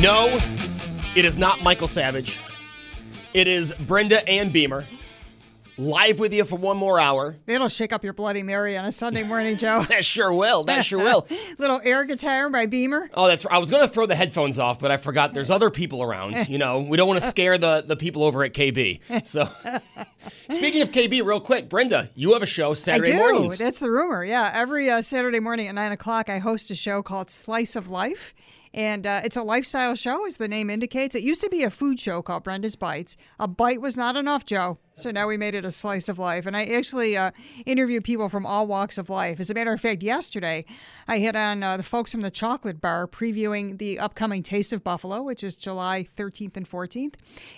No, it is not Michael Savage. It is Brenda and Beamer. Live with you for one more hour. It'll shake up your Bloody Mary on a Sunday morning, Joe. That sure will. That sure will. Little air guitar by Beamer. Oh, that's. I was gonna throw the headphones off, but I forgot. There's other people around. You know, we don't want to scare the the people over at KB. So, speaking of KB, real quick, Brenda, you have a show Saturday I do. mornings. That's the rumor. Yeah, every uh, Saturday morning at nine o'clock, I host a show called Slice of Life. And uh, it's a lifestyle show, as the name indicates. It used to be a food show called Brenda's Bites. A bite was not enough, Joe. So now we made it a slice of life. And I actually uh, interview people from all walks of life. As a matter of fact, yesterday I hit on uh, the folks from the Chocolate Bar previewing the upcoming Taste of Buffalo, which is July 13th and 14th.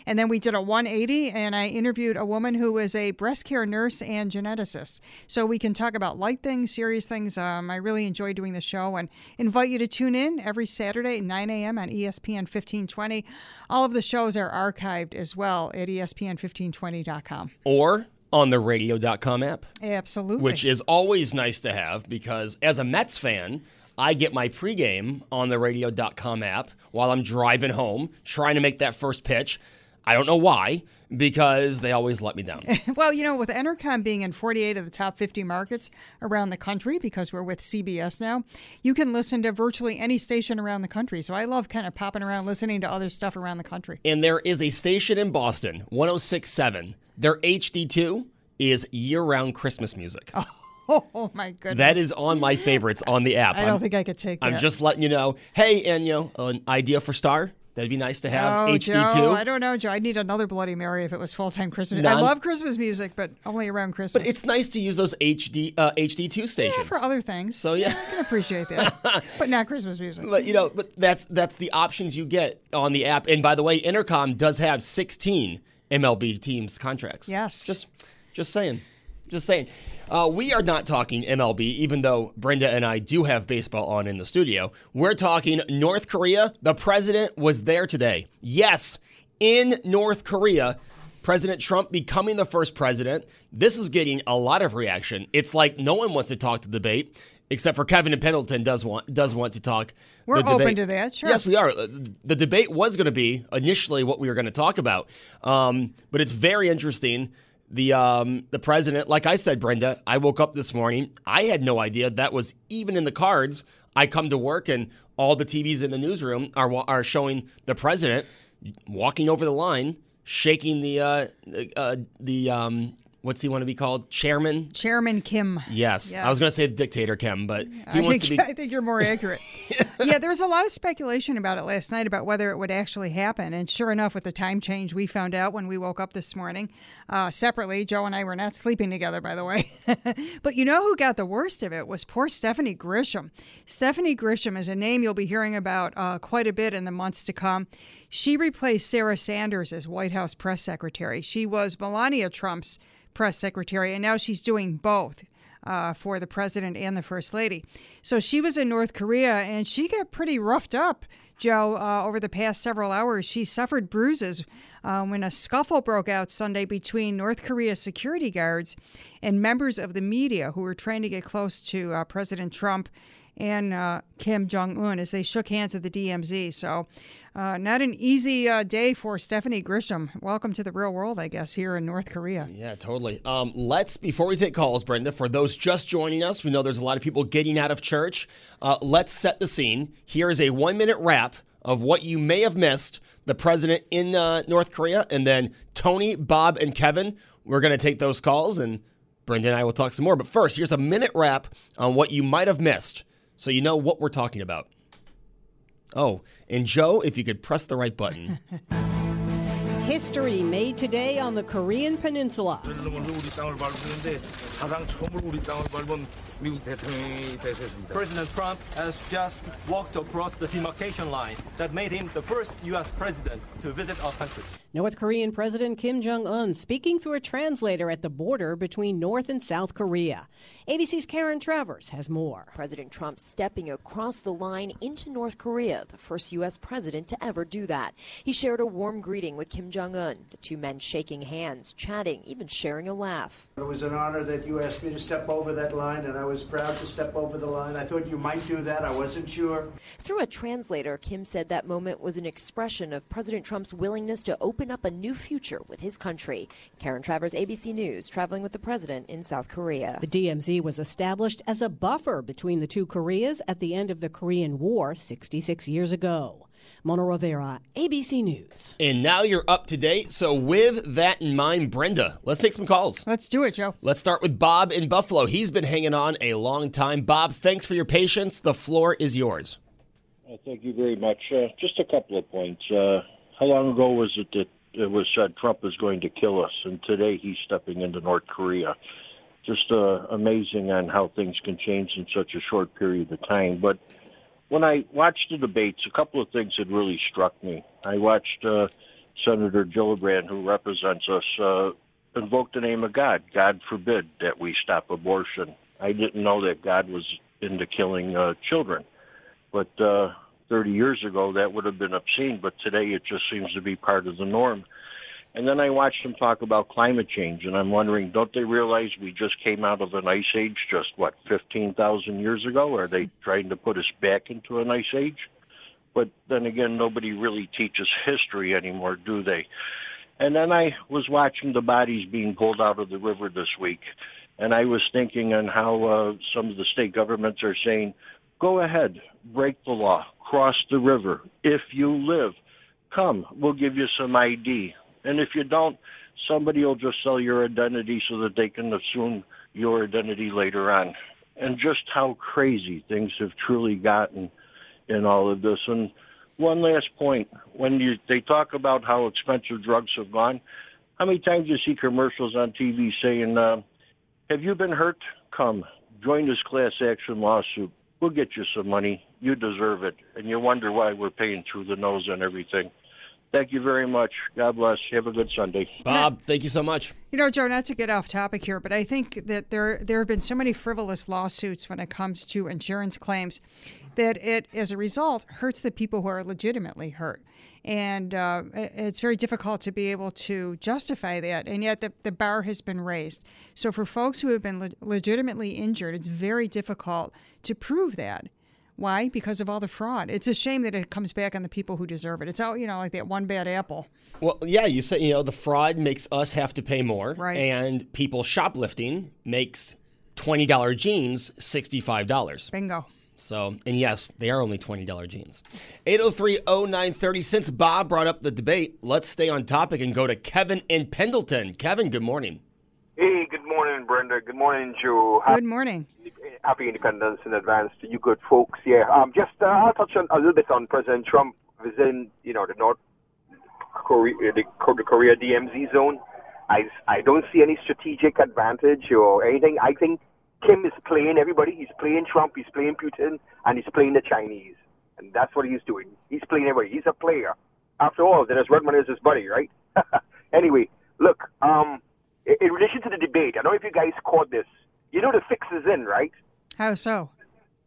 And then we did a 180, and I interviewed a woman who is a breast care nurse and geneticist. So we can talk about light things, serious things. Um, I really enjoy doing the show and invite you to tune in every Saturday at 9 a.m. on ESPN 1520. All of the shows are archived as well at ESPN1520.com radio.com. Or on the radio.com app. Absolutely. Which is always nice to have because as a Mets fan, I get my pregame on the radio.com app while I'm driving home trying to make that first pitch. I don't know why, because they always let me down. well, you know, with Entercom being in 48 of the top 50 markets around the country, because we're with CBS now, you can listen to virtually any station around the country. So I love kind of popping around listening to other stuff around the country. And there is a station in Boston, 1067 their HD2 is year round Christmas music. Oh, my goodness. That is on my favorites on the app. I don't I'm- think I could take that. I'm just letting you know. Hey, and you know, an idea for Star? That'd be nice to have Oh, HD2. Joe, I don't know, Joe. I'd need another Bloody Mary if it was full time Christmas. I love Christmas music, but only around Christmas. But it's nice to use those HD uh, HD2 stations. yeah, for other things. So yeah. I can appreciate that, but not Christmas music. But you know, but that's that's the options you get on the app. And by the way, Entercom does have 16 MLB teams contracts. Yes. Just just saying. Just saying. Uh, we are not talking MLB, even though Brenda and I do have baseball on in the studio. We're talking North Korea. The president was there today. Yes, in North Korea. President Trump becoming the first president. This is getting a lot of reaction. It's like no one wants to talk the debate, except for Kevin and Pendleton does want does want to talk. We're the open to that, sure. Yes, we are. Uh, The debate was going to be initially what we were going to talk about, um, but it's very interesting. The um, the president, like I said, Brenda, I woke up this morning. I had no idea that was even in the cards. I come to work and all the TVs in the newsroom are are showing the president walking over the line, shaking the uh, uh, the um, what's he want to be called, chairman. Chairman Kim. Yes, I was going to say dictator Kim, but he I wants think, to be. I think you're more accurate. yeah, there was a lot of speculation about it last night about whether it would actually happen. And sure enough, with the time change, we found out when we woke up this morning uh, separately. Joe and I were not sleeping together, by the way. but you know who got the worst of it was poor Stephanie Grisham. Stephanie Grisham is a name you'll be hearing about uh, quite a bit in the months to come. She replaced Sarah Sanders as White House press secretary. She was Melania Trump's press secretary, and now she's doing both uh, for the president and the first lady. So she was in North Korea and she got pretty roughed up, Joe, uh, over the past several hours. She suffered bruises uh, when a scuffle broke out Sunday between North Korea security guards and members of the media who were trying to get close to uh, President Trump and uh, Kim Jong un as they shook hands at the DMZ. So, uh, not an easy uh, day for Stephanie Grisham. Welcome to the real world, I guess, here in North Korea. Yeah, totally. Um, let's, before we take calls, Brenda, for those just joining us, we know there's a lot of people getting out of church. Uh, let's set the scene. Here is a one minute wrap of what you may have missed the president in uh, North Korea, and then Tony, Bob, and Kevin. We're going to take those calls, and Brenda and I will talk some more. But first, here's a minute wrap on what you might have missed so you know what we're talking about. Oh, and Joe, if you could press the right button. History made today on the Korean Peninsula. President Trump has just walked across the demarcation line that made him the first U.S. president to visit our country. North Korean President Kim Jong un speaking through a translator at the border between North and South Korea. ABC's Karen Travers has more. President Trump stepping across the line into North Korea, the first U.S. president to ever do that. He shared a warm greeting with Kim Jong un, the two men shaking hands, chatting, even sharing a laugh. It was an honor that you asked me to step over that line, and I was proud to step over the line. I thought you might do that. I wasn't sure. Through a translator, Kim said that moment was an expression of President Trump's willingness to open up a new future with his country. Karen Travers, ABC News, traveling with the president in South Korea. The DMZ was established as a buffer between the two Koreas at the end of the Korean War 66 years ago. Mona Rivera, ABC News. And now you're up to date. So, with that in mind, Brenda, let's take some calls. Let's do it, Joe. Let's start with Bob in Buffalo. He's been hanging on a long time. Bob, thanks for your patience. The floor is yours. Uh, thank you very much. Uh, just a couple of points. Uh, how long ago was it that it was said Trump is going to kill us, and today he's stepping into North Korea? Just uh, amazing on how things can change in such a short period of time. But when I watched the debates, a couple of things had really struck me. I watched uh, Senator Gillibrand, who represents us, uh, invoke the name of God. God forbid that we stop abortion. I didn't know that God was into killing uh, children, but uh, 30 years ago that would have been obscene. But today it just seems to be part of the norm. And then I watched them talk about climate change, and I'm wondering, don't they realize we just came out of an ice age just, what, 15,000 years ago? Are they trying to put us back into an ice age? But then again, nobody really teaches history anymore, do they? And then I was watching the bodies being pulled out of the river this week, and I was thinking on how uh, some of the state governments are saying, go ahead, break the law, cross the river. If you live, come, we'll give you some ID. And if you don't, somebody will just sell your identity so that they can assume your identity later on. And just how crazy things have truly gotten in all of this. And one last point: when you they talk about how expensive drugs have gone, how many times do you see commercials on TV saying, uh, "Have you been hurt? Come, join this class action lawsuit. We'll get you some money. You deserve it." And you wonder why we're paying through the nose on everything. Thank you very much. God bless. Have a good Sunday. Bob, thank you so much. You know, Joe, not to get off topic here, but I think that there there have been so many frivolous lawsuits when it comes to insurance claims that it, as a result, hurts the people who are legitimately hurt. And uh, it's very difficult to be able to justify that. And yet the, the bar has been raised. So for folks who have been le- legitimately injured, it's very difficult to prove that. Why? Because of all the fraud. It's a shame that it comes back on the people who deserve it. It's all, you know, like that one bad apple. Well, yeah, you say, you know, the fraud makes us have to pay more. Right. And people shoplifting makes $20 jeans $65. Bingo. So, and yes, they are only $20 jeans. 803-0930. Since Bob brought up the debate, let's stay on topic and go to Kevin in Pendleton. Kevin, good morning. Hey, good morning, Brenda. Good morning, Joe. Good morning. Happy Independence in advance to you good folks. Yeah, um, just uh, I'll touch on a little bit on President Trump visiting, you know, the North Korea, the, the Korea DMZ zone. I, I don't see any strategic advantage or anything. I think Kim is playing everybody. He's playing Trump, he's playing Putin, and he's playing the Chinese. And that's what he's doing. He's playing everybody. He's a player. After all, Dennis Rodman is his buddy, right? anyway, look, um, in, relation to the debate, I don't know if you guys caught this. You know the fix is in, right? How so?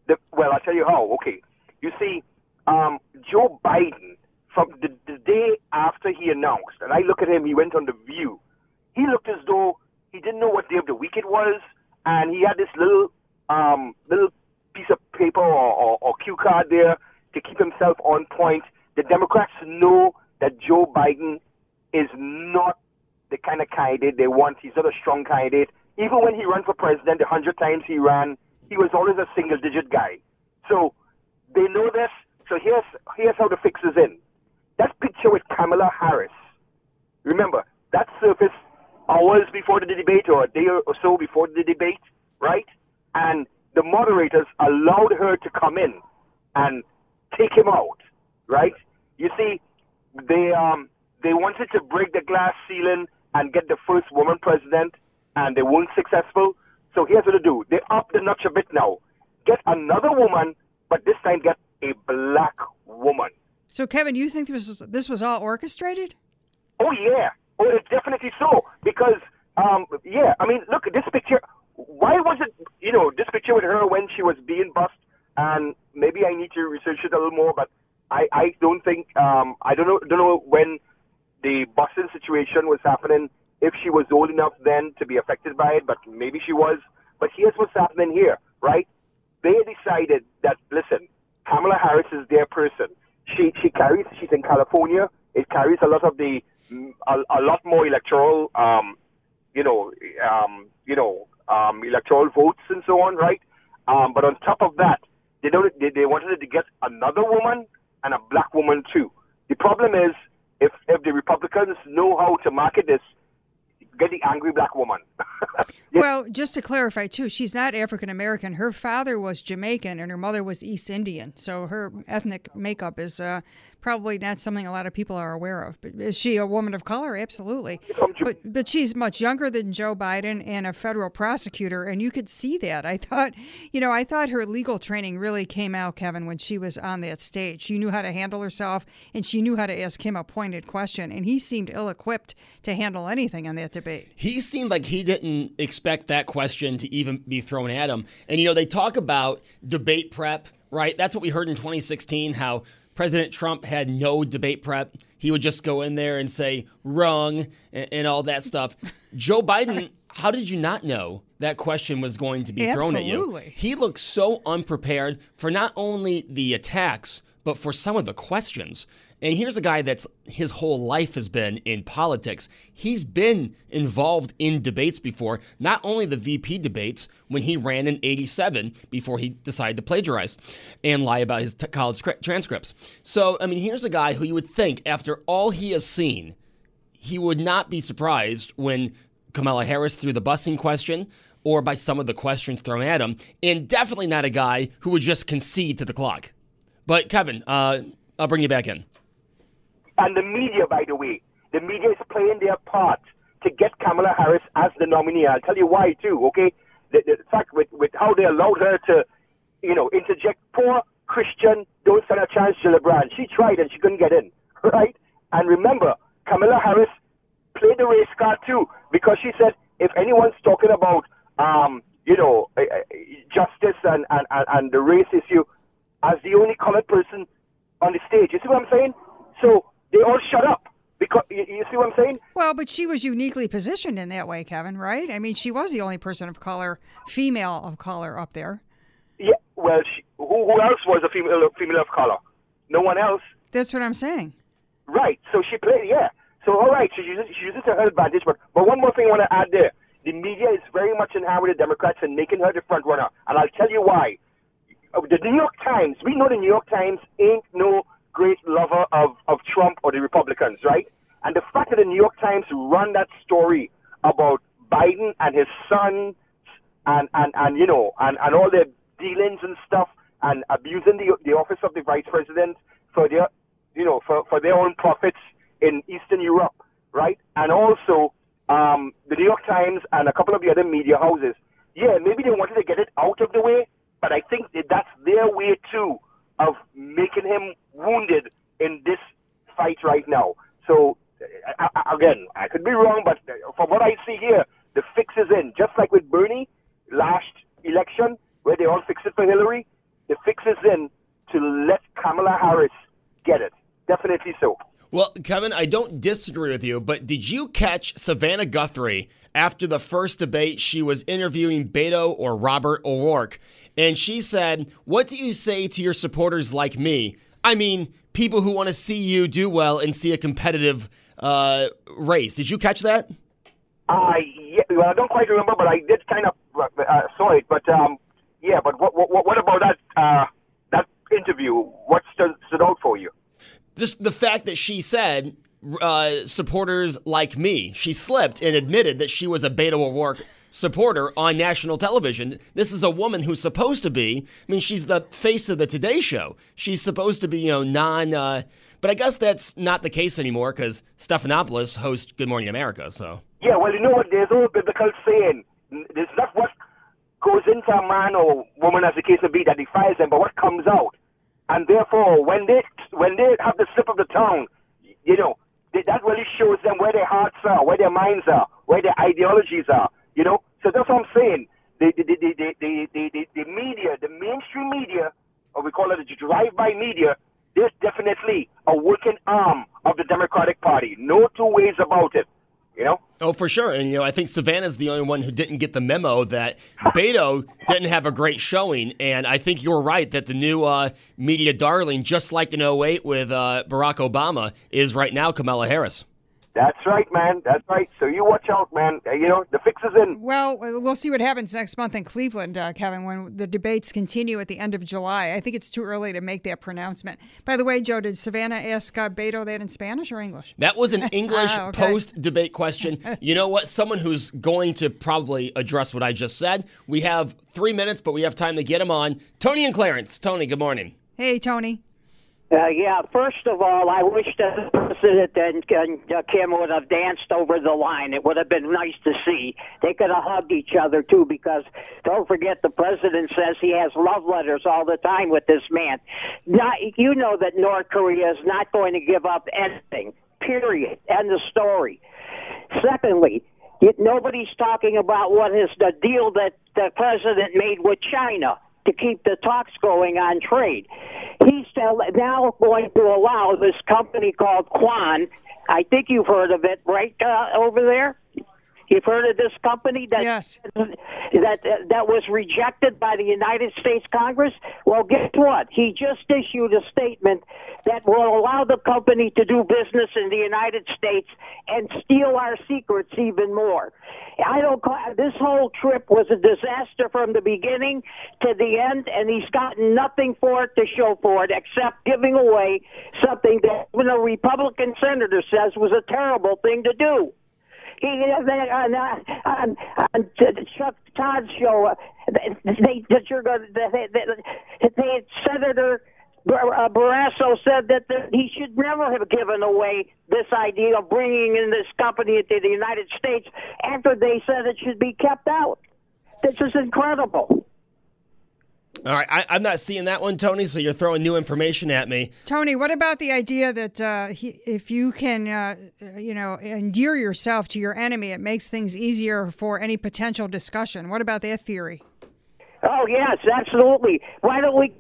The, well, I'll tell you how. Okay. You see, um, Joe Biden, from the, the day after he announced, and I look at him, he went on The View. He looked as though he didn't know what day of the week it was, and he had this little um, little piece of paper or, or, or cue card there to keep himself on point. The Democrats know that Joe Biden is not the kind of candidate they want. He's not a strong candidate. Even when he ran for president, the hundred times he ran, he was always a single digit guy. So they know this. So here's here's how the fix is in. That picture with Kamala Harris. Remember, that surfaced hours before the debate or a day or so before the debate, right? And the moderators allowed her to come in and take him out right? You see, they um they wanted to break the glass ceiling and get the first woman president, and they weren't successful. So here's what to do: they up the notch a bit now. Get another woman, but this time get a black woman. So, Kevin, you think this was, this was all orchestrated? Oh yeah, oh it's definitely so. Because um, yeah, I mean, look at this picture. Why was it, you know, this picture with her when she was being bussed? And maybe I need to research it a little more, but I, I don't think um, I don't know don't know when the busing situation was happening. If she was old enough then to be affected by it, but maybe she was. But here's what's happening here, right? They decided that listen, Kamala Harris is their person. She she carries. She's in California. It carries a lot of the a, a lot more electoral, um, you know, um, you know, um, electoral votes and so on, right? Um, but on top of that, they don't. They, they wanted to get another woman and a black woman too. The problem is if if the Republicans know how to market this, get the angry black woman. Well, just to clarify too, she's not African American. Her father was Jamaican and her mother was East Indian. So her ethnic makeup is uh, probably not something a lot of people are aware of. But is she a woman of color? Absolutely. But but she's much younger than Joe Biden and a federal prosecutor, and you could see that. I thought, you know, I thought her legal training really came out, Kevin, when she was on that stage. She knew how to handle herself, and she knew how to ask him a pointed question. And he seemed ill-equipped to handle anything on that debate. He seemed like he didn't expect that question to even be thrown at him. And, you know, they talk about debate prep, right? That's what we heard in 2016, how President Trump had no debate prep. He would just go in there and say, wrong, and, and all that stuff. Joe Biden, how did you not know that question was going to be thrown at you? He looked so unprepared for not only the attacks, but for some of the questions. And here's a guy that's his whole life has been in politics. He's been involved in debates before, not only the VP debates when he ran in 87 before he decided to plagiarize and lie about his t- college tra- transcripts. So, I mean, here's a guy who you would think, after all he has seen, he would not be surprised when Kamala Harris threw the busing question or by some of the questions thrown at him, and definitely not a guy who would just concede to the clock. But, Kevin, uh, I'll bring you back in. And the media, by the way, the media is playing their part to get Kamala Harris as the nominee. I'll tell you why too. Okay, the, the fact with with how they allowed her to, you know, interject. Poor Kirsten, don't stand a chance, Gillibrand. She tried and she couldn't get in, right? And remember, Kamala Harris played the race card too because she said if anyone's talking about, um, you know, uh, uh, justice and, and, and, and the race issue, as the only colored person on the stage, you see what I'm saying? So they all shut up because you, you see what I'm saying? Well, but she was uniquely positioned in that way, Kevin, right? I mean, she was the only person of color, female of color up there. Yeah. Well, she, who, who else was a female female of color? No one else. That's what I'm saying. Right. So she played. Yeah. So all right. She uses she uses her advantage. But but one more thing I want to add there. The media is very much in hand with the Democrats and making her the front runner. And I'll tell you why. The New York Times. We know the New York Times ain't no great lover of, of Trump or the Republicans, right? And the fact that the New York Times run that story about Biden and his son and, and, and you know, and, and all their dealings and stuff and abusing the, the office of the vice president for their, you know, for, for their own profits in Eastern Europe, right? And also, um, the New York Times and a couple of the other media houses, yeah, maybe they wanted to get it out of the way, but I think that that's their way too of making him wounded in this fight right now. So, again, I could be wrong, but from what I see here, the fix is in. Just like with Bernie last election, where they all fixed it for Hillary, the fix is in to let Kamala Harris get it. Definitely so. Well, Kevin, I don't disagree with you, but did you catch Savannah Guthrie after the first debate? She was interviewing Beto or Robert O'Rourke, and she said, What do you say to your supporters like me? I mean, people who want to see you do well and see a competitive uh, race. Did you catch that? I yeah, well, I don't quite remember, but I did kind of uh, saw it. But um, yeah, but what what what about that uh, that interview? What stood, stood out for you? Just the fact that she said uh, supporters like me. She slipped and admitted that she was a Beto O'Rourke supporter on national television. This is a woman who's supposed to be, I mean, she's the face of the Today Show. She's supposed to be, you know, non, uh, but I guess that's not the case anymore because Stephanopoulos hosts Good Morning America, so. Yeah, well, you know what? There's a biblical saying. It's not what goes into a man or woman, as the case may be, that defiles them, but what comes out. And therefore, when they when they have the slip of the tongue, you know, that really shows them where their hearts are, where their minds are, where their ideologies are. You know, so that's what I'm saying. The the the the the, the, the, media, the mainstream media, or we call it the drive-by media, there's definitely a working arm of the Democratic Party. No two ways about it. You know? Oh, for sure. And, you know, I think Savannah's the only one who didn't get the memo that Beto didn't have a great showing. And I think you're right that the new uh, media darling, just like in 08 with uh, Barack Obama, is right now Kamala Harris. That's right, man. That's right. So you watch out, man. Uh, you know, the fix is in. Well, we'll see what happens next month in Cleveland, uh, Kevin, when the debates continue at the end of July. I think it's too early to make that pronouncement. By the way, Joe, did Savannah ask uh, Beto that in Spanish or English? That was an English Oh, okay. post debate question. You know what? Someone who's going to probably address what I just said. We have three minutes, but we have time to get him on. Tony and Clarence. Tony, good morning. Hey, Tony. Uh, yeah, first of all, I wish the president and, and uh, Kim would have danced over the line. It would have been nice to see. They could have hugged each other, too, because don't forget the president says he has love letters all the time with this man. Not, you know that North Korea is not going to give up anything, period. End of story. Secondly, nobody's talking about what is the deal that the president made with China to keep the talks going on trade. He's now going to allow this company called Quan. I think you've heard of it, right uh, over there. You've heard of this company that yes. that that was rejected by the United States Congress. Well, guess what? He just issued a statement that will allow the company to do business in the United States and steal our secrets even more. I don't. call This whole trip was a disaster from the beginning to the end, and he's gotten nothing for it to show for it except giving away something that even a Republican senator says was a terrible thing to do. He on, on, on Chuck Todd's show, uh, they that you're going they, they, they Senator uh, Barrasso said that the, he should never have given away this idea of bringing in this company into the United States after they said it should be kept out. This is incredible. All right, I, I'm not seeing that one, Tony. So you're throwing new information at me. Tony, what about the idea that uh, he, if you can, uh, you know, endear yourself to your enemy, it makes things easier for any potential discussion? What about that theory? Oh yes, absolutely. Why don't we?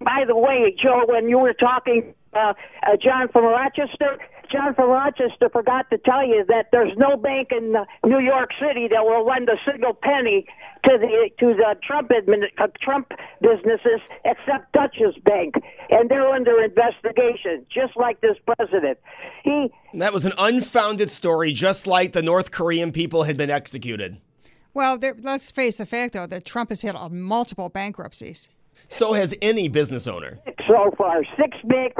By the way, Joe, when you were talking, uh, uh, John from Rochester, John from Rochester forgot to tell you that there's no bank in uh, New York City that will lend a single penny to the to the Trump admin, uh, Trump businesses except Deutsche Bank, and they're under investigation, just like this president. He That was an unfounded story, just like the North Korean people had been executed. Well, there, let's face the fact, though, that Trump has had uh, multiple bankruptcies. So has any business owner. so far six bank.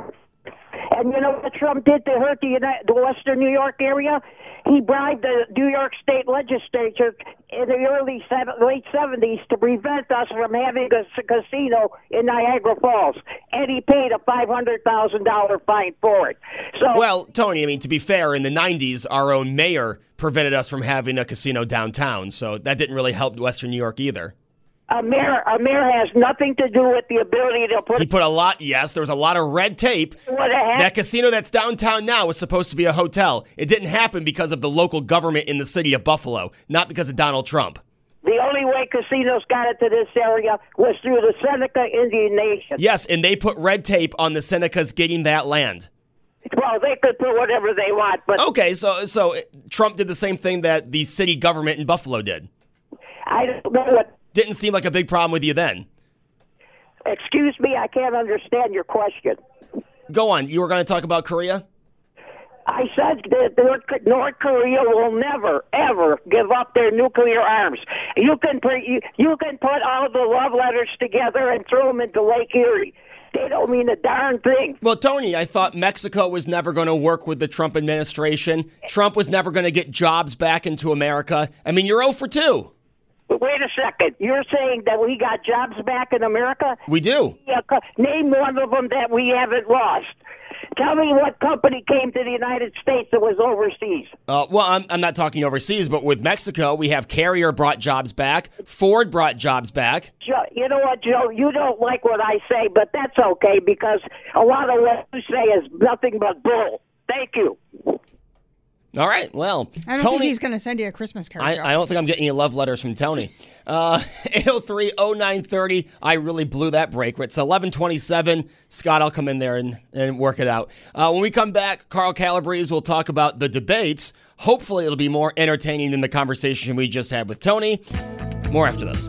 And you know what Trump did to hurt the, United, the Western New York area? He bribed the New York State Legislature in the early seven, late seventies to prevent us from having a casino in Niagara Falls, and he paid a five hundred thousand dollar fine for it. So Well, Tony, I mean, to be fair, in the 90s, our own mayor prevented us from having a casino downtown, so that didn't really help Western New York either. A mayor, a mayor has nothing to do with the ability to put. He put a lot, yes, there was a lot of red tape. What a heck- That casino that's downtown now was supposed to be a hotel. It didn't happen because of the local government in the city of Buffalo, not because of Donald Trump. the only way casinos got into this area was through the Seneca Indian Nation. Yes, and they put red tape on the Senecas getting that land. Well, they could put whatever they want, but Okay, so so Trump did the same thing that the city government in Buffalo did. I don't know what. Didn't seem like a big problem with you then. Excuse me, I can't understand your question. Go on. You were going to talk about Korea? I said that North, Korea will never, ever give up their nuclear arms. You can put you, you can put all the love letters together and throw them into Lake Erie. They don't mean a darn thing. Well, Tony, I thought Mexico was never going to work with the Trump administration. Trump was never going to get jobs back into America. I mean, you're 0 for 2. Wait a second. You're saying that we got jobs back in America? We do. Yeah, name one of them that we haven't lost. Tell me what company came to the United States that was overseas. Uh, well, I'm, I'm not talking overseas, but with Mexico, we have Carrier brought jobs back, Ford brought jobs back. Joe, you know what, Joe? You don't like what I say, but that's okay because a lot of what you say is nothing but bull. Thank you. All right, well, I don't Tony, think he's going to send you a Christmas card. I, I don't think I'm getting any love letters from Tony. Uh, 803 0930. I really blew that break. It's 1127. Scott, I'll come in there and, and work it out. Uh, when we come back, Carl Calabrese will talk about the debates. Hopefully, it'll be more entertaining than the conversation we just had with Tony. More after this.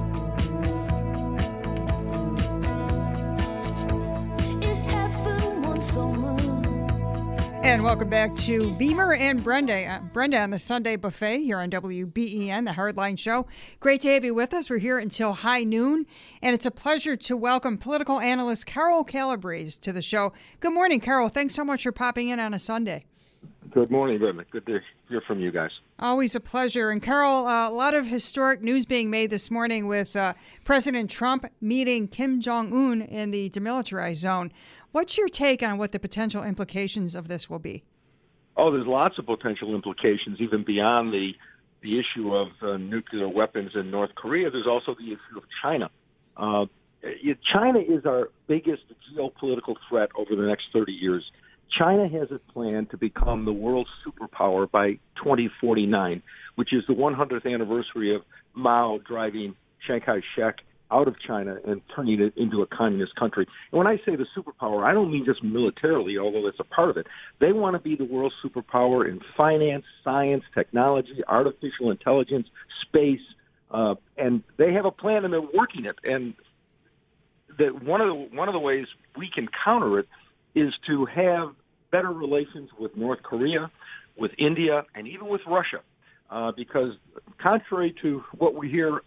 And welcome back to Beamer and Brenda. Uh, Brenda on the Sunday Buffet here on WBEN, the Hardline Show. Great to have you with us. We're here until high noon, and it's a pleasure to welcome political analyst Carl Calabrese to the show. Good morning, Carl. Thanks so much for popping in on a Sunday. Good morning, Brenda. Good to hear from you guys. Always a pleasure. And Carl, uh, a lot of historic news being made this morning with uh, President Trump meeting Kim Jong Un in the demilitarized zone. What's your take on what the potential implications of this will be? Oh, there's lots of potential implications, even beyond the the issue of uh, nuclear weapons in North Korea. There's also the issue of China. Uh, China is our biggest geopolitical threat over the next 30 years. China has a plan to become the world superpower by 2049, which is the 100th anniversary of Mao driving Chiang Kai-shek out of China and turning it into a communist country. And when I say the superpower, I don't mean just militarily, although that's a part of it. They want to be the world superpower in finance, science, technology, artificial intelligence, space, uh, and they have a plan and they're working it. And that one of the one of the ways we can counter it is to have better relations with North Korea, with India, and even with Russia. Uh, because contrary to what we hear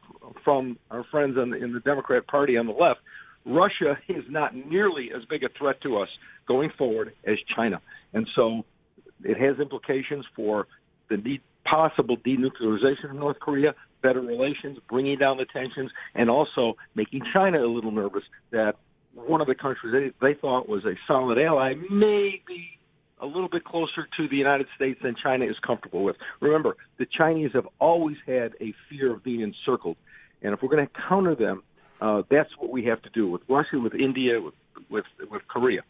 from our friends in the, in the Democrat Party on the left, Russia is not nearly as big a threat to us going forward as China. And so it has implications for the need, possible denuclearization of North Korea, better relations, bringing down the tensions, and also making China a little nervous that one of the countries they, they thought was a solid ally may be a little bit closer to the United States than China is comfortable with. Remember, the Chinese have always had a fear of being encircled, and if we're going to counter them, uh, that's what we have to do with Russia, with India, with with, with Korea.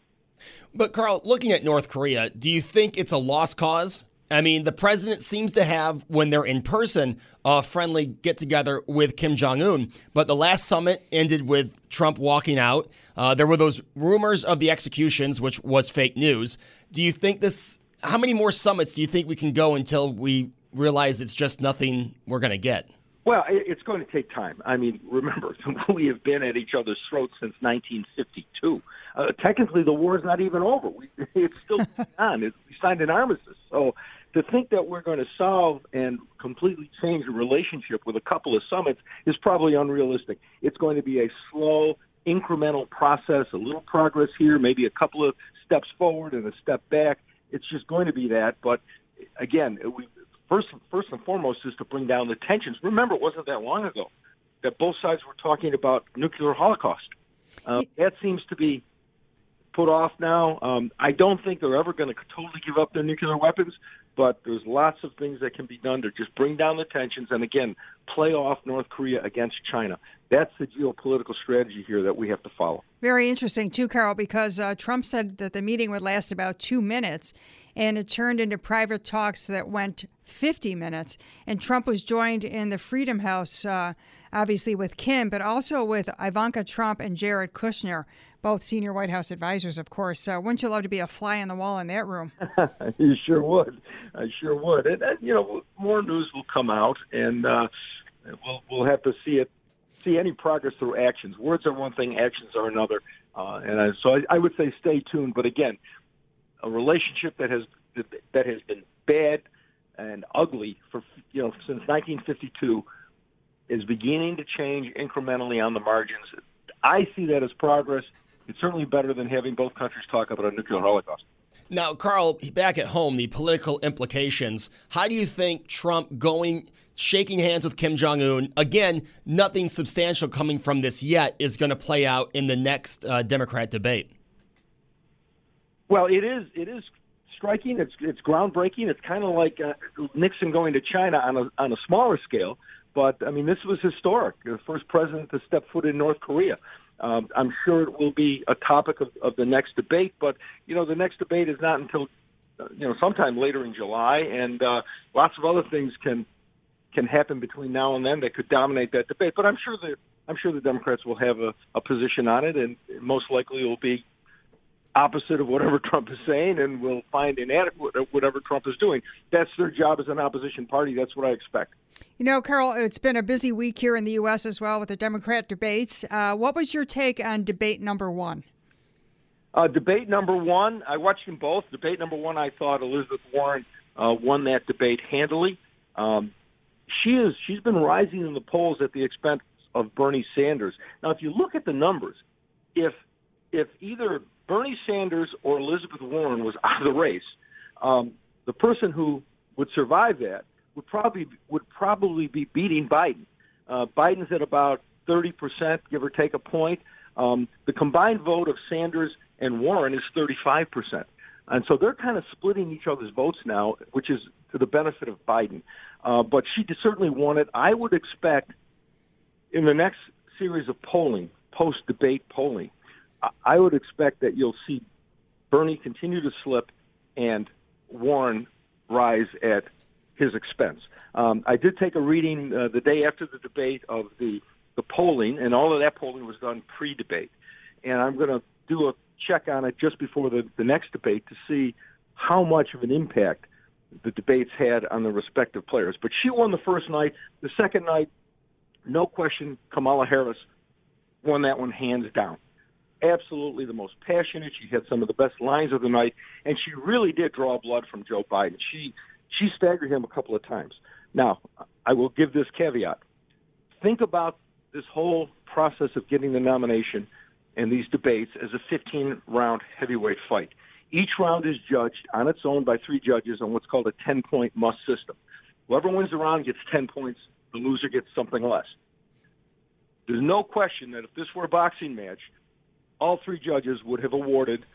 But Carl, looking at North Korea, do you think it's a lost cause? I mean, the president seems to have, when they're in person, a friendly get together with Kim Jong un. But the last summit ended with Trump walking out. Uh, there were those rumors of the executions, which was fake news. Do you think this? How many more summits do you think we can go until we realize it's just nothing we're going to get? Well, it's going to take time. I mean, remember, we have been at each other's throats since 1952. Uh, technically, the war is not even over. We, it's still on. It, we signed an armistice. So to think that we're going to solve and completely change the relationship with a couple of summits is probably unrealistic. It's going to be a slow, incremental process, a little progress here, maybe a couple of steps forward and a step back. It's just going to be that. But again, we, first, first and foremost is to bring down the tensions. Remember, it wasn't that long ago that both sides were talking about nuclear holocaust. Uh, that seems to be put off now. Um, I don't think they're ever going to totally give up their nuclear weapons, but there's lots of things that can be done to just bring down the tensions and again play off North Korea against China. That's the geopolitical strategy here that we have to follow. Very interesting too, Carl, because uh, Trump said that the meeting would last about two minutes, and it turned into private talks that went 50 minutes. And Trump was joined in the Freedom House uh, obviously with Kim, but also with Ivanka Trump and Jared Kushner, both senior White House advisors, of course. Wouldn't you love to be a fly on the wall in that room? you sure would. I sure would. And, and you know, more news will come out, and uh, we'll we'll have to see it, see any progress through actions. Words are one thing, actions are another. Uh, and I, so I, I would say stay tuned. But again, a relationship that has that has been bad and ugly for you know since 1952 is beginning to change incrementally on the margins. I see that as progress. It's certainly better than having both countries talk about a nuclear holocaust. Now, Carl, back at home, the political implications. How do you think Trump going, shaking hands with Kim Jong Un, again, nothing substantial coming from this yet, is going to play out in the next uh, Democrat debate? Well, it is. It is striking. It's it's groundbreaking. It's kind of like uh, Nixon going to China on a on a smaller scale. But I mean, this was historic. The first president to step foot in North Korea. Um, I'm sure it will be a topic of, of the next debate. But you know, the next debate is not until uh, you know sometime later in July, and uh, lots of other things can can happen between now and then that could dominate that debate. But I'm sure that I'm sure the Democrats will have a, a position on it, and most likely it will be opposite of whatever Trump is saying and will find inadequate at whatever Trump is doing. That's their job as an opposition party. That's what I expect. You know, Carl, it's been a busy week here in the U.S. as well with the Democrat debates. Uh, what was your take on debate number one? Uh, debate number one, I watched them both. Debate number one, I thought Elizabeth Warren uh, won that debate handily. Um, she is she's been rising in the polls at the expense of Bernie Sanders. Now, if you look at the numbers, if if either Bernie Sanders or Elizabeth Warren was out of the race, um, the person who would survive that would probably would probably be beating Biden. Uh, Biden's at about 30 percent, give or take a point. Um, the combined vote of Sanders and Warren is 35 percent, and so they're kind of splitting each other's votes now, which is to the benefit of Biden. Uh, but she certainly won it. I would expect in the next series of polling, post-debate polling, I would expect that you'll see Bernie continue to slip and Warren rise at his expense. Um, I did take a reading uh, the day after the debate of the the polling, and all of that polling was done pre-debate. And I'm going to do a check on it just before the, the next debate to see how much of an impact the debates had on the respective players. But she won the first night. The second night, no question, Kamala Harris won that one hands down absolutely the most passionate. She had some of the best lines of the night, and she really did draw blood from Joe Biden. She she staggered him a couple of times. Now, I will give this caveat. Think about this whole process of getting the nomination and these debates as a 15 round heavyweight fight. Each round is judged on its own by three judges on what's called a 10 point must system. Whoever wins the round gets 10 points, the loser gets something less. There's no question that if this were a boxing match, all three judges would have awarded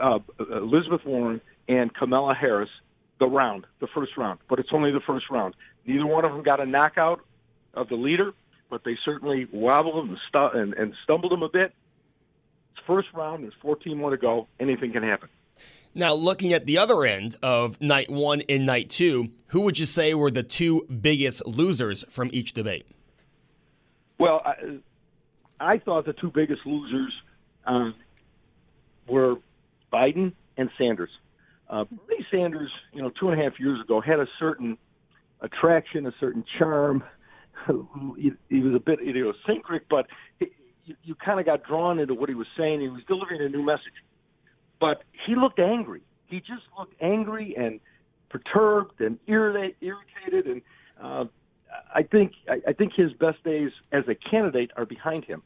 uh, Elizabeth Warren and Kamala Harris the round, the first round. But it's only the first round. Neither one of them got a knockout of the leader, but they certainly wobbled him and, stu- and, and stumbled him a bit. It's first round. There's 14 more to go. Anything can happen. Now, looking at the other end of night one and night two, who would you say were the two biggest losers from each debate? Well, I, thought the two biggest losers um, were Biden and Sanders. Uh, Bernie Sanders, you know, two and a half years ago had a certain attraction, a certain charm. he, he was a bit idiosyncratic, but he, you, you kind of got drawn into what he was saying. He was delivering a new message, but he looked angry. He just looked angry and perturbed and irritated, and uh, I think I, think his best days as a candidate are behind him.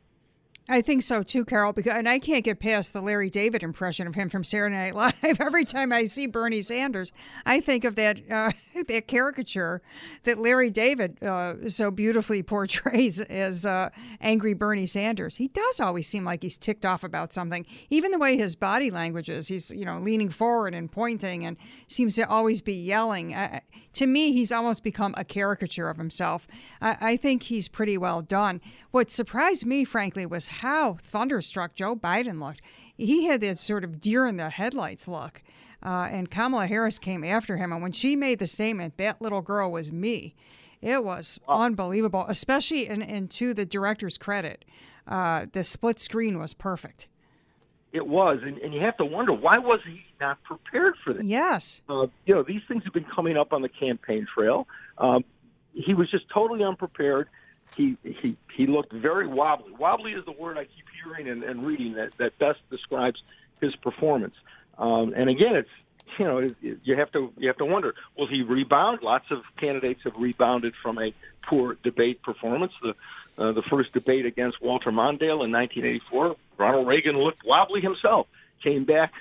I think so too, Carl. Because and I can't get past the Larry David impression of him from Saturday Night Live. Every time I see Bernie Sanders, I think of that uh, that caricature that Larry David uh, so beautifully portrays as uh, angry Bernie Sanders. He does always seem like he's ticked off about something. Even the way his body language is, he's you know leaning forward and pointing, and seems to always be yelling. to me, he's almost become a caricature of himself. I, I think he's pretty well done. What surprised me, frankly, was how thunderstruck Joe Biden looked. He had that sort of deer in the headlights look. Uh, and Kamala Harris came after him. And when she made the statement, that little girl was me, It was unbelievable, especially and and to the director's credit, uh, the split screen was perfect. It was, and, and you have to wonder why was he not prepared for this? Yes. Uh, you know, these things have been coming up on the campaign trail. Um, he was just totally unprepared. He he he looked very wobbly. Wobbly is the word I keep hearing and, and reading that that best describes his performance. Um, and again, it's you know you have to you have to wonder will he rebound? Lots of candidates have rebounded from a poor debate performance. The uh, the first debate against Walter Mondale in 1984, Ronald Reagan looked wobbly himself, came back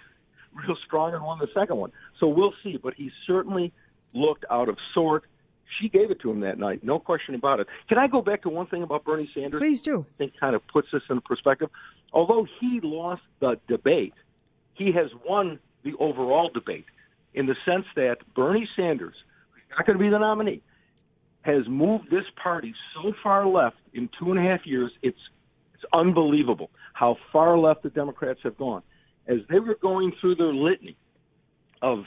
real strong and won the second one. So we'll see, but he certainly looked out of sort. She gave it to him that night, no question about it. Can I go back to one thing about Bernie Sanders? Please do. I think kind of puts this in perspective. Although he lost the debate, he has won the overall debate in the sense that Bernie Sanders, who's not going to be the nominee, has moved this party so far left in two and a half years. It's it's unbelievable how far left the Democrats have gone. As they were going through their litany of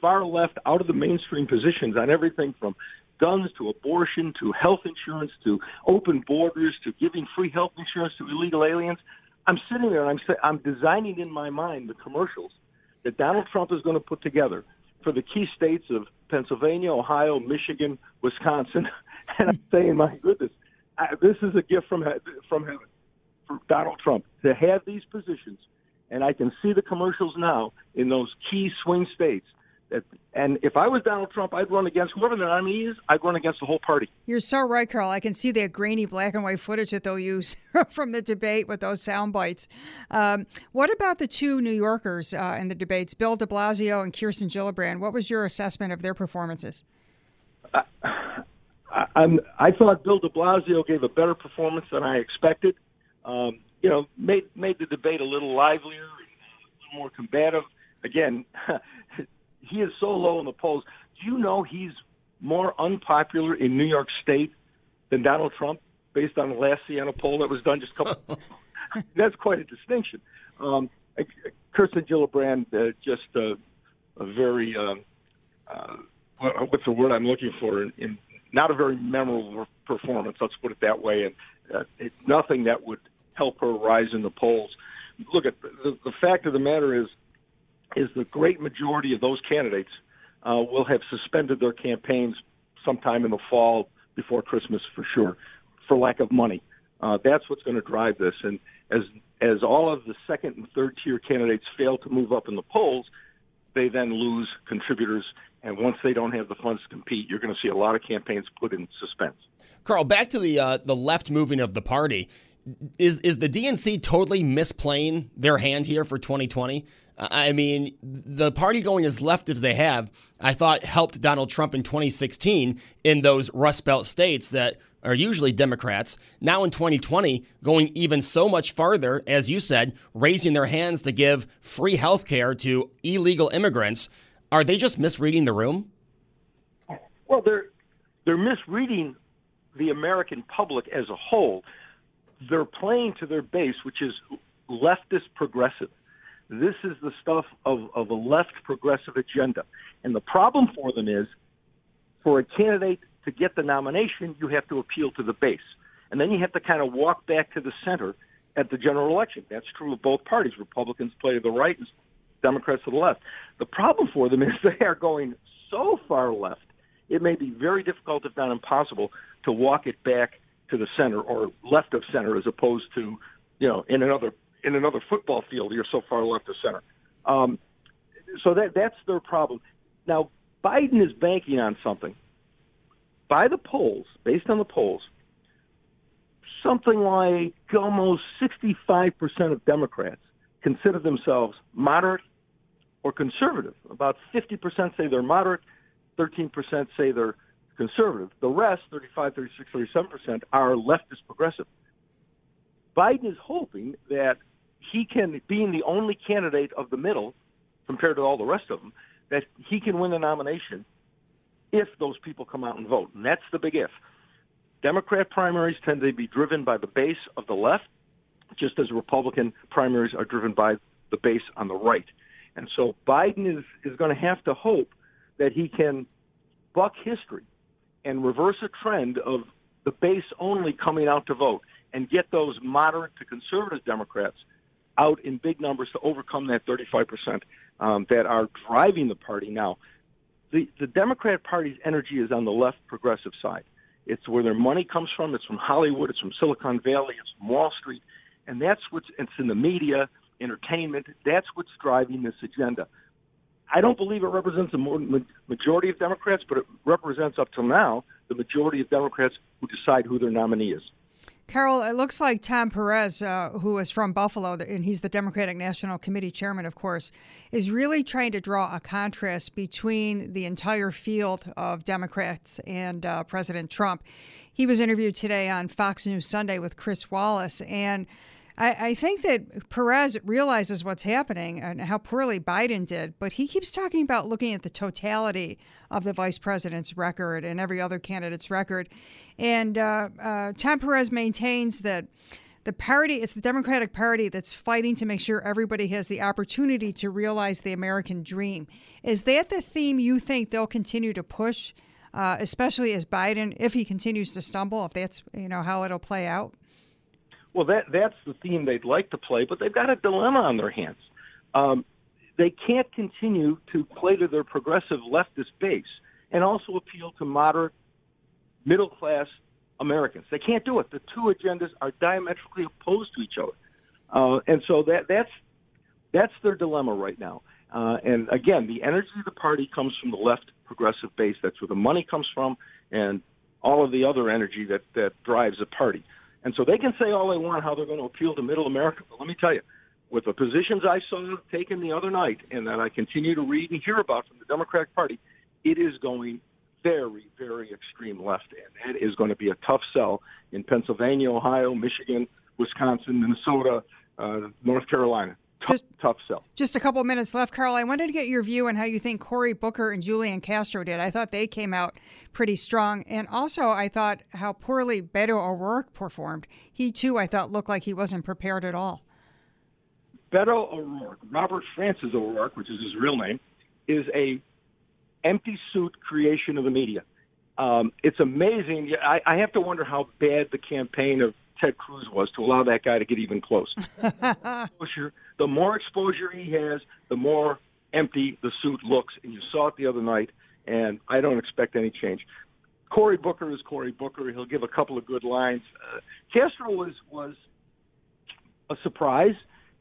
far left, out of the mainstream positions on everything from guns to abortion to health insurance to open borders to giving free health insurance to illegal aliens. I'm sitting there and I'm I'm designing in my mind the commercials that Donald Trump is going to put together for the key states of Pennsylvania, Ohio, Michigan, Wisconsin, and I'm saying, my goodness, I, this is a gift from from heaven for Donald Trump to have these positions, and I can see the commercials now in those key swing states. And if I was Donald Trump, I'd run against whoever the nominee is. I'd run against the whole party. You're so right, Carl. I can see that grainy black and white footage that they'll use from the debate with those sound bites. Um, what about the two New Yorkers uh, in the debates, Bill de Blasio and Kirsten Gillibrand? What was your assessment of their performances? I, I'm, I thought Bill De Blasio gave a better performance than I expected. Um, you know, made made the debate a little livelier, a little more combative. Again, he is so low in the polls. Do you know he's more unpopular in New York State than Donald Trump, based on the last Siena poll that was done just a couple? That's quite a distinction. Um, Kirsten Gillibrand, uh, just uh, a very um, uh, what's the word I'm looking for? In, in not a very memorable performance. Let's put it that way, and uh, it, nothing that would help her rise in the polls. Look at the, the fact of the matter is, is the great majority of those candidates uh, will have suspended their campaigns sometime in the fall before Christmas for sure, for lack of money. Uh, that's what's going to drive this, and as as all of the second and third tier candidates fail to move up in the polls, they then lose contributors. And once they don't have the funds to compete, you're going to see a lot of campaigns put in suspense. Carl, back to the uh, the left moving of the party. Is is the DNC totally misplaying their hand here for 2020? I mean, the party going as left as they have, I thought helped Donald Trump in 2016 in those Rust Belt states that are usually Democrats. Now in 2020, going even so much farther, as you said, raising their hands to give free health care to illegal immigrants. Are they just misreading the room? Well, they're they're misreading the American public as a whole. They're playing to their base, which is leftist progressive. This is the stuff of, of a left progressive agenda. And the problem for them is for a candidate to get the nomination, you have to appeal to the base. And then you have to kind of walk back to the center at the general election. That's true of both parties. Republicans play to the right and Democrats to the left. The problem for them is they are going so far left, it may be very difficult, if not impossible, to walk it back to the center or left of center as opposed to, you know, in another in another football field, you're so far left of center. Um, so that that's their problem. Now, Biden is banking on something. By the polls, based on the polls, something like almost 65% of Democrats consider themselves moderate or conservative. About 50% say they're moderate, 13% say they're conservative. The rest, 35, 36, 37%, are leftist progressive. Biden is hoping that he can, being the only candidate of the middle compared to all the rest of them, that he can win the nomination if those people come out and vote. And that's the big if. Democrat primaries tend to be driven by the base of the left, just as Republican primaries are driven by the base on the right. And so Biden is, is going to have to hope that he can buck history and reverse a trend of the base only coming out to vote and get those moderate to conservative Democrats out in big numbers to overcome that 35% um, that are driving the party now. The, the Democrat Party's energy is on the left progressive side. It's where their money comes from. It's from Hollywood. It's from Silicon Valley. It's from Wall Street. And that's what's, it's in the media, entertainment. That's what's driving this agenda. I don't believe it represents a majority of Democrats, but it represents up till now the majority of Democrats who decide who their nominee is. Carl, it looks like Tom Perez, uh, who is from Buffalo, and he's the Democratic National Committee chairman, of course, is really trying to draw a contrast between the entire field of Democrats and uh, President Trump. He was interviewed today on Fox News Sunday with Chris Wallace, and I, I, think that Perez realizes what's happening and how poorly Biden did, but he keeps talking about looking at the totality of the vice president's record and every other candidate's record. And uh, uh, Tom Perez maintains that the party, it's the Democratic Party that's fighting to make sure everybody has the opportunity to realize the American dream. Is that the theme you think they'll continue to push, uh, especially as Biden, if he continues to stumble, if that's you know how it'll play out? Well, that that's the theme they'd like to play, but they've got a dilemma on their hands. Um, they can't continue to play to their progressive leftist base and also appeal to moderate, middle class Americans. They can't do it. The two agendas are diametrically opposed to each other, uh, and so that that's that's their dilemma right now. Uh, and again, the energy of the party comes from the left progressive base. That's where the money comes from, and all of the other energy that that drives the party. And so they can say all they want how they're going to appeal to middle America. But let me tell you, with the positions I saw taken the other night and that I continue to read and hear about from the Democratic Party, it is going very, very extreme left. And that is going to be a tough sell in Pennsylvania, Ohio, Michigan, Wisconsin, Minnesota, uh, North Carolina. Tough, just, tough sell. Just a couple of minutes left, Carl. I wanted to get your view on how you think Cory Booker and Julian Castro did. I thought they came out pretty strong. And also, I thought how poorly Beto O'Rourke performed. He, too, I thought looked like he wasn't prepared at all. Beto O'Rourke, Robert Francis O'Rourke, which is his real name, is a empty suit creation of the media. Um, it's amazing. I, I have to wonder how bad the campaign of Ted Cruz was to allow that guy to get even close. the more exposure he has, the more empty the suit looks. And you saw it the other night, and I don't expect any change. Cory Booker is Cory Booker. He'll give a couple of good lines. Uh, Castro was was a surprise,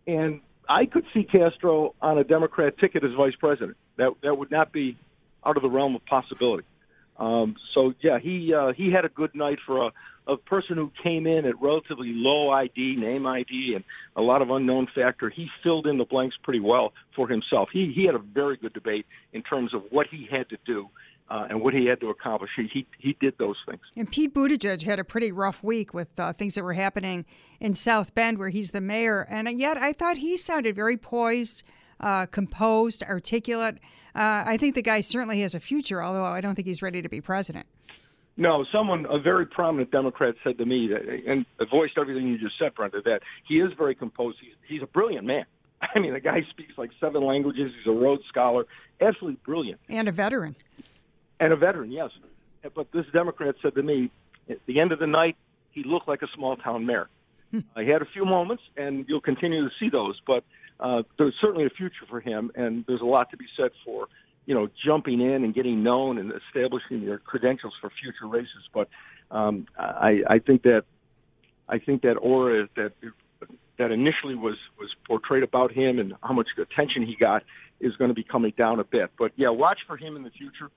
and I could see Castro on a Democrat ticket as vice president. That that would not be out of the realm of possibility. Um, so yeah, he uh, he had a good night for a, a person who came in at relatively low ID, name ID, and a lot of unknown factor. He filled in the blanks pretty well for himself. He he had a very good debate in terms of what he had to do. Uh, and what he had to accomplish, he, he he did those things. And Pete Buttigieg had a pretty rough week with uh, things that were happening in South Bend, where he's the mayor. And yet, I thought he sounded very poised, uh, composed, articulate. Uh, I think the guy certainly has a future, although I don't think he's ready to be president. No, someone, a very prominent Democrat, said to me, that, and voiced everything you just said, Brenda, that he is very composed. He's, he's a brilliant man. I mean, the guy speaks like seven languages. He's a Rhodes Scholar, absolutely brilliant, and a veteran. And a veteran, yes. But this Democrat said to me, at the end of the night, he looked like a small town mayor. Uh, he had a few moments, and you'll continue to see those. But uh, there's certainly a future for him, and there's a lot to be said for you know, jumping in and getting known and establishing your credentials for future races. But um, I, I think that I think that aura that that initially was was portrayed about him and how much attention he got is going to be coming down a bit. But yeah, watch for him in the future.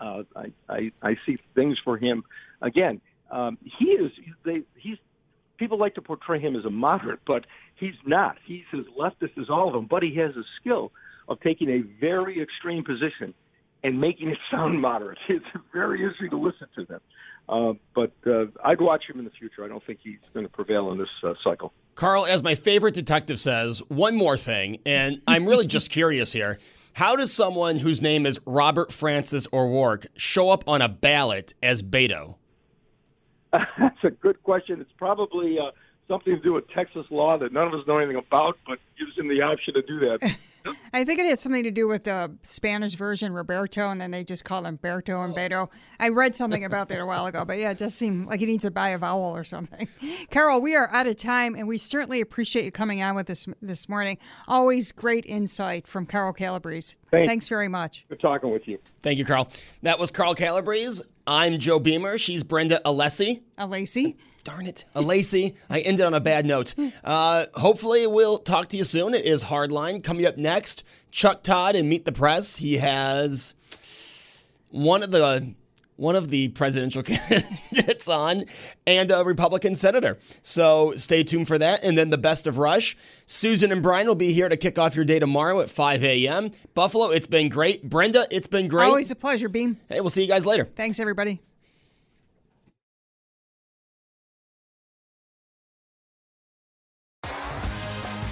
Uh, I, I I see things for him. Again, um, he is they he's people like to portray him as a moderate, but he's not. He's as leftist as all of them, but he has a skill of taking a very extreme position and making it sound moderate. It's very easy to listen to them. Uh, but uh, I'd watch him in the future. I don't think he's going to prevail in this uh, cycle. Carl, as my favorite detective says, one more thing, and I'm really just curious here. How does someone whose name is Robert Francis O'Rourke show up on a ballot as Beto? That's a good question. It's probably uh, something to do with Texas law that none of us know anything about, but gives him the option to do that. I think it had something to do with the Spanish version, Roberto, and then they just call him Berto and Beto. I read something about that a while ago, but yeah, it does seem like he needs to buy a vowel or something. Carl, we are out of time, and we certainly appreciate you coming on with us this morning. Always great insight from Carl Calabrese. Thanks. Thanks very much. Good talking with you. Thank you, Carl. That was Carl Calabrese. I'm Joe Beamer. She's Brenda Alessi. Alessi. Darn it. Alessi. I ended on a bad note. Uh, hopefully, we'll talk to you soon. It is Hardline. Coming up next, Chuck Todd and Meet the Press. He has one of the one of the presidential candidates on and a Republican senator. So stay tuned for that. And then the best of Rush. Susan and Brian will be here to kick off your day tomorrow at 5 a.m. Buffalo, it's been great. Brenda, it's been great. Always a pleasure, Beam. Hey, we'll see you guys later. Thanks, everybody.